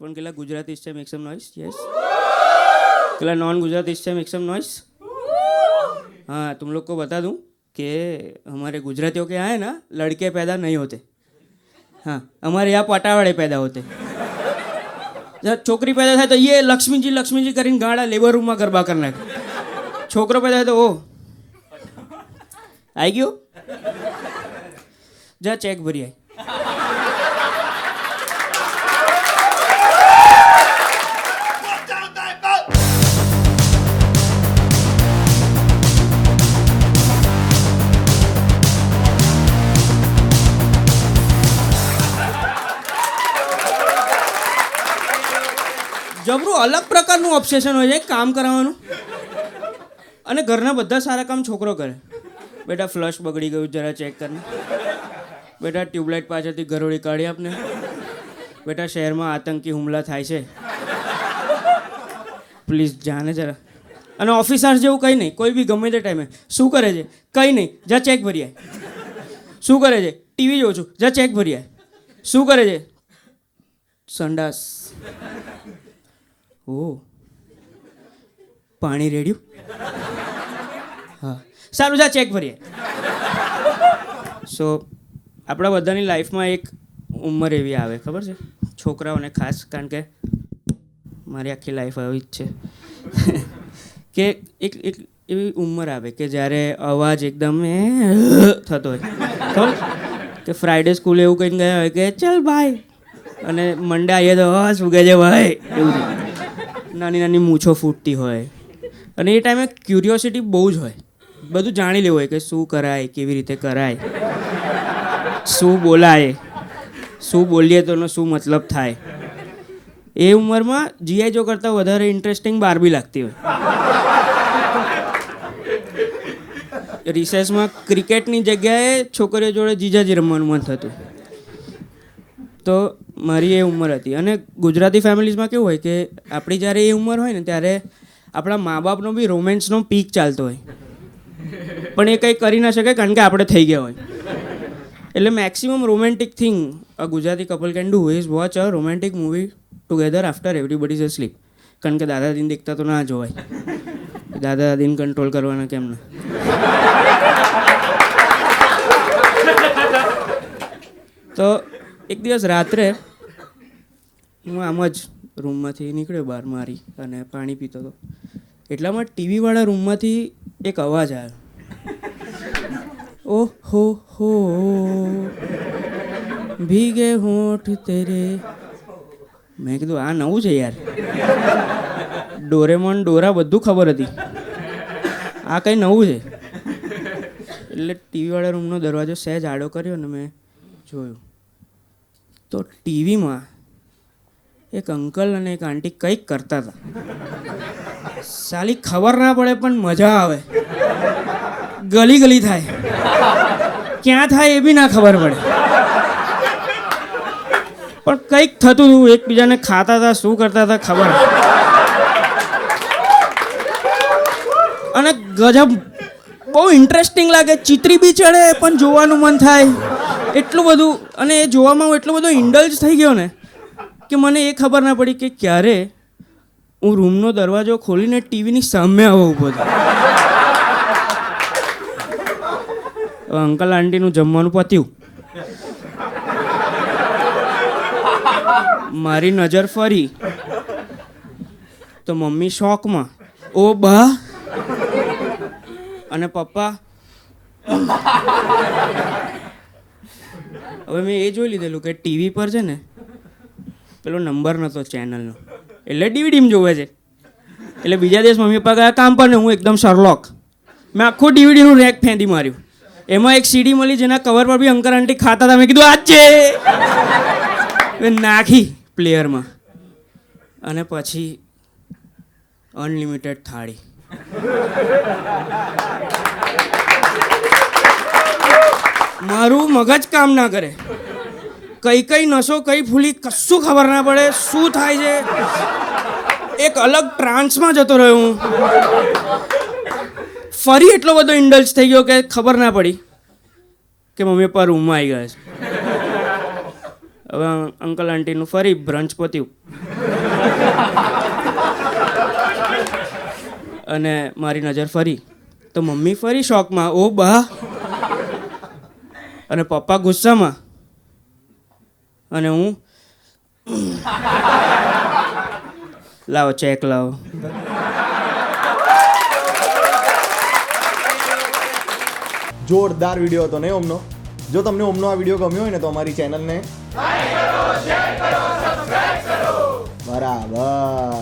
कौन केला Gujarati say make some noise yes केला non Gujarati say make some noise हाँ तुम लोग को बता दूं कि हमारे गुजरातियों के यहाँ है ना लड़के पैदा नहीं होते हाँ हमारे यहाँ पटावाड़े पैदा होते जब छोकरी पैदा થાય તો એ લક્ષ્મીજી લક્ષ્મીજી કરીને ગાડા લેબર રૂમમાં ગરબા કરી નાખે છોકરો પેદા થાય તો ઓ આવી ગયો જા ચેક ભરી આય જબરું અલગ પ્રકારનું ઓબ્સેશન હોય છે કામ કરાવવાનું અને ઘરના બધા સારા કામ છોકરો કરે. બેટા ફ્લશ બગડી ગયું, જરા ચેક કરીને બેટા ટ્યુબલાઇટ પાછળથી ઘરોડી કાઢી આપને. બેટા શહેરમાં આતંકી હુમલા થાય છે. પ્લીઝ જાને જરા. અને ઓફિસર જેવું કંઈ નહીં, કોઈ બી ગમે તે ટાઈમે શું કરે છે? કંઈ નહીં, જા ચેક ભરી શું કરે છે? ટીવી જોઉં છું, જા ચેક ભરી શું કરે છે? સંડાસ. ઓ. પાણી રેડ્યું? હા. સારું, જા ચેક ભરીએ સો આપણા બધાની લાઈફમાં એક ઉંમર એવી આવે, ખબર છે? છોકરાઓને ખાસ, કારણ કે મારી આખી લાઈફ આવી જ છે. કે એક એક એવી ઉંમર આવે કે જ્યારે અવાજ એકદમ થતો હોય. ખબર? કે ફ્રાઈડે સ્કૂલે એવું કહીને ગયા હોય કે, ચલ ભાઈ અને મંડે આવીએ તો હા શું કહે છે ભાઈ એવું. નાની નાની મૂછો ફૂટતી હોય. અને એ ટાઈમે ક્યુરિયોસિટી બહુ જ હોય. બધું જાણી લેવું હોય કે શું કરાય, કેવી રીતે કરાય, શું બોલાય, શું બોલીએ તો એનો શું મતલબ થાય. એ ઉંમરમાં જીઆઈ જો કરતાં વધારે ઇન્ટરેસ્ટિંગ બારબી લાગતી હોય. રિસેસમાં ક્રિકેટની જગ્યાએ છોકરીઓ જોડે જીજાજી રમવાનું મન થતું. તો મારી એ ઉંમર હતી. અને ગુજરાતી ફેમિલીઝમાં કેવું હોય કે આપણી જ્યારે એ ઉંમર હોય ને ત્યારે આપણા મા બાપનો બી રોમેન્સનો પીક ચાલતો હોય. પણ એ કંઈ કરી ના શકે કારણ કે આપણે થઈ ગયા હોય. એટલે maximum romantic thing a Gujarati couple can do is watch a romantic movie together after everybody is sleep કારણ કે દાદા દીન દેખતા તો ના જોવાય. દાદા દાદીને કંટ્રોલ કરવાના કેમ ના? તો એક દિવસ રાત્રે હું આમ જ રૂમમાંથી નીકળ્યો બહાર મારી અને પાણી પીતો હતો એટલામાં ટીવીવાળા રૂમમાંથી એક અવાજ આવ્યો. ઓહ, હો. હો ભીગે હોઠ તેરે. મેં કીધું, આ નવું છે યાર. ડોરેમોન, ડોરા બધું ખબર હતી. આ કંઈ નવું છે. એટલે ટીવીવાળા રૂમનો દરવાજો સહેજ આડો કર્યો ને મેં જોયું. તો ટીવીમાં એક અંકલ અને એક આંટી કંઈક કરતા હતા. સાલી ખબર ના પડે પણ મજા આવે. ગલી ગલી થાય. ક્યાં થાય એ બી ના ખબર પડે. પણ કંઈક થતું હતું, એકબીજાને ખાતા હતા, શું કરતા હતા ખબર. અને ગજબ, બહુ ઇન્ટરેસ્ટિંગ લાગે. ચિત્રી બી ચડે, પણ જોવાનું મન થાય. એટલું બધું, અને એ જોવામાં હું એટલો બધો ઇન્ડલ્જ થઈ ગયો ને કે મને એ ખબર ના પડી કે ક્યારે હું રૂમનો દરવાજો ખોલીને ટીવીની સામે આવો ઊભો હતો અંકલ આંટીનું જમવાનું પત્યું. મારી નજર ફરી. તો મમ્મી શોકમાં, ઓ બા. અને પપ્પા, હવે મેં એ જોઈ લીધેલું કે ટીવી પર છે ને પેલો નંબર નહોતો ચેનલનો. એટલે ડીવીડીમાં જોવે છે. એટલે બીજા દિવસ મમ્મી પપ્પા ગયા કામ પર ને હું એકદમ સરલોક મેં આખું ડીવીડીનું રેક ફેંદી માર્યું. એમાં એક સીડી મળી જેના કવર પર બી અંકર આંટી ખાતા હતા. મેં કીધું આજ છે. નાખી પ્લેયરમાં. અને પછી અનલિમિટેડ થાળી. મારું મગજ કામ ના કરે. કઈ કઈ નસો કઈ ફૂલી કશું ખબર ના પડે, શું થાય છે? એક અલગ ટ્રાન્સમાં જતો રહ્યો હું. ફરી એટલો બધો ઇન્ડલ્જ થઈ ગયો કે ખબર ના પડી કે મમ્મી પપ્પા રૂમમાં આવી ગયા છે. હવે અંકલ આંટીનું ફરી બ્રંચ પત્યું. અને મારી નજર ફરી. તો મમ્મી ફરી શોકમાં ઓ બા. અને પપ્પા ગુસ્સામાં અને હું લાવો ચેક લાવો. જોરદાર વીડિયો હતો ને ઓમનો? જો તમને ઓમનો આ વીડિયો ગમ્યો હોય ને તો અમારી ચેનલને બરાબર.